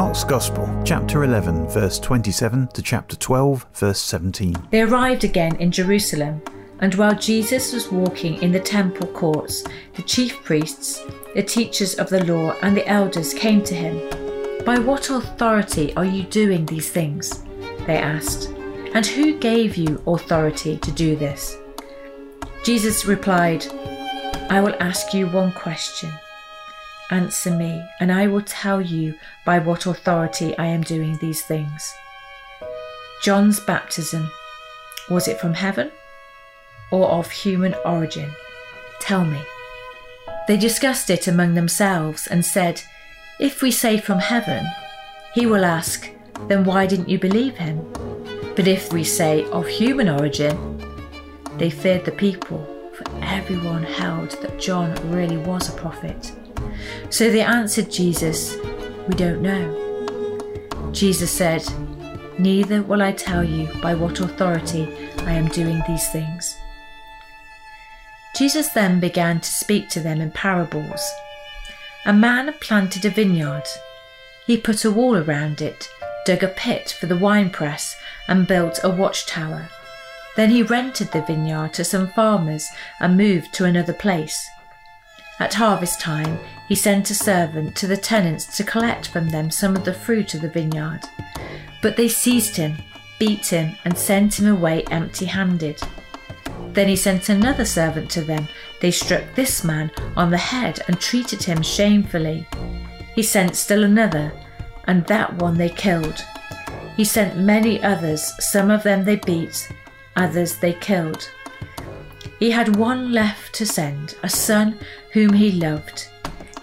Mark's Gospel, chapter 11, verse 27 to chapter 12, verse 17. They arrived again in Jerusalem, and while Jesus was walking in the temple courts, the chief priests, the teachers of the law, and the elders came to him. By what authority are you doing these things? They asked. And who gave you authority to do this? Jesus replied, I will ask you one question. Answer me, and I will tell you by what authority I am doing these things. John's baptism, was it from heaven or of human origin? Tell me. They discussed it among themselves and said, If we say from heaven, he will ask, Then why didn't you believe him? But if we say of human origin, they feared the people, for everyone held that John really was a prophet. So they answered Jesus, We don't know. Jesus said, Neither will I tell you by what authority I am doing these things. Jesus then began to speak to them in parables. A man planted a vineyard. He put a wall around it, dug a pit for the winepress, and built a watchtower. Then he rented the vineyard to some farmers and moved to another place. At harvest time, he sent a servant to the tenants to collect from them some of the fruit of the vineyard. But they seized him, beat him, and sent him away empty handed. Then he sent another servant to them. They struck this man on the head and treated him shamefully. He sent still another, and that one they killed. He sent many others, some of them they beat, others they killed. He had one left to send, a son whom he loved.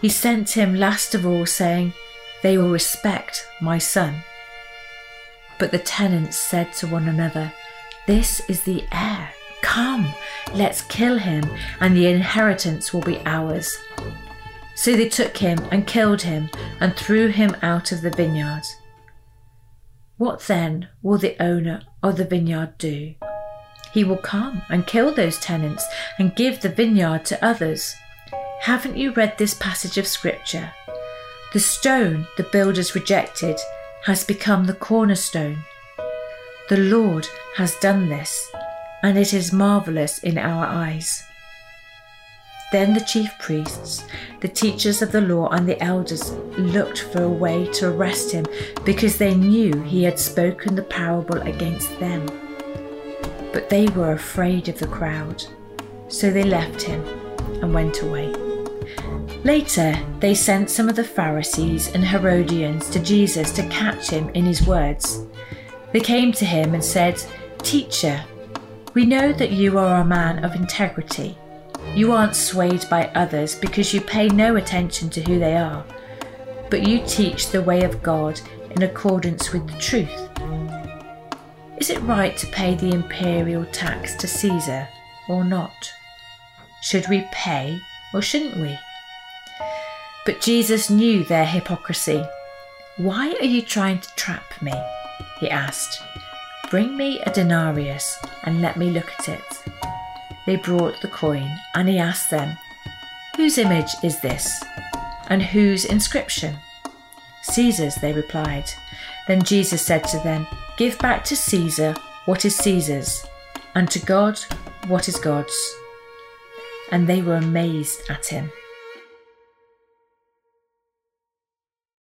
He sent him last of all, saying, They will respect my son. But the tenants said to one another, This is the heir. Come, let's kill him, and the inheritance will be ours. So they took him and killed him and threw him out of the vineyard. What then will the owner of the vineyard do? He will come and kill those tenants and give the vineyard to others. Haven't you read this passage of Scripture? The stone the builders rejected has become the cornerstone. The Lord has done this, and it is marvellous in our eyes. Then the chief priests, the teachers of the law, and the elders looked for a way to arrest him because they knew he had spoken the parable against them. But they were afraid of the crowd, so they left him and went away. Later, they sent some of the Pharisees and Herodians to Jesus to catch him in his words. They came to him and said, Teacher, we know that you are a man of integrity. You aren't swayed by others because you pay no attention to who they are, but you teach the way of God in accordance with the truth. Is it right to pay the imperial tax to Caesar or not? Should we pay or shouldn't we? But Jesus knew their hypocrisy. Why are you trying to trap me? He asked. Bring me a denarius and let me look at it. They brought the coin, and he asked them, Whose image is this? And whose inscription? Caesar's, they replied. Then Jesus said to them, Give back to Caesar what is Caesar's, and to God what is God's. And they were amazed at him.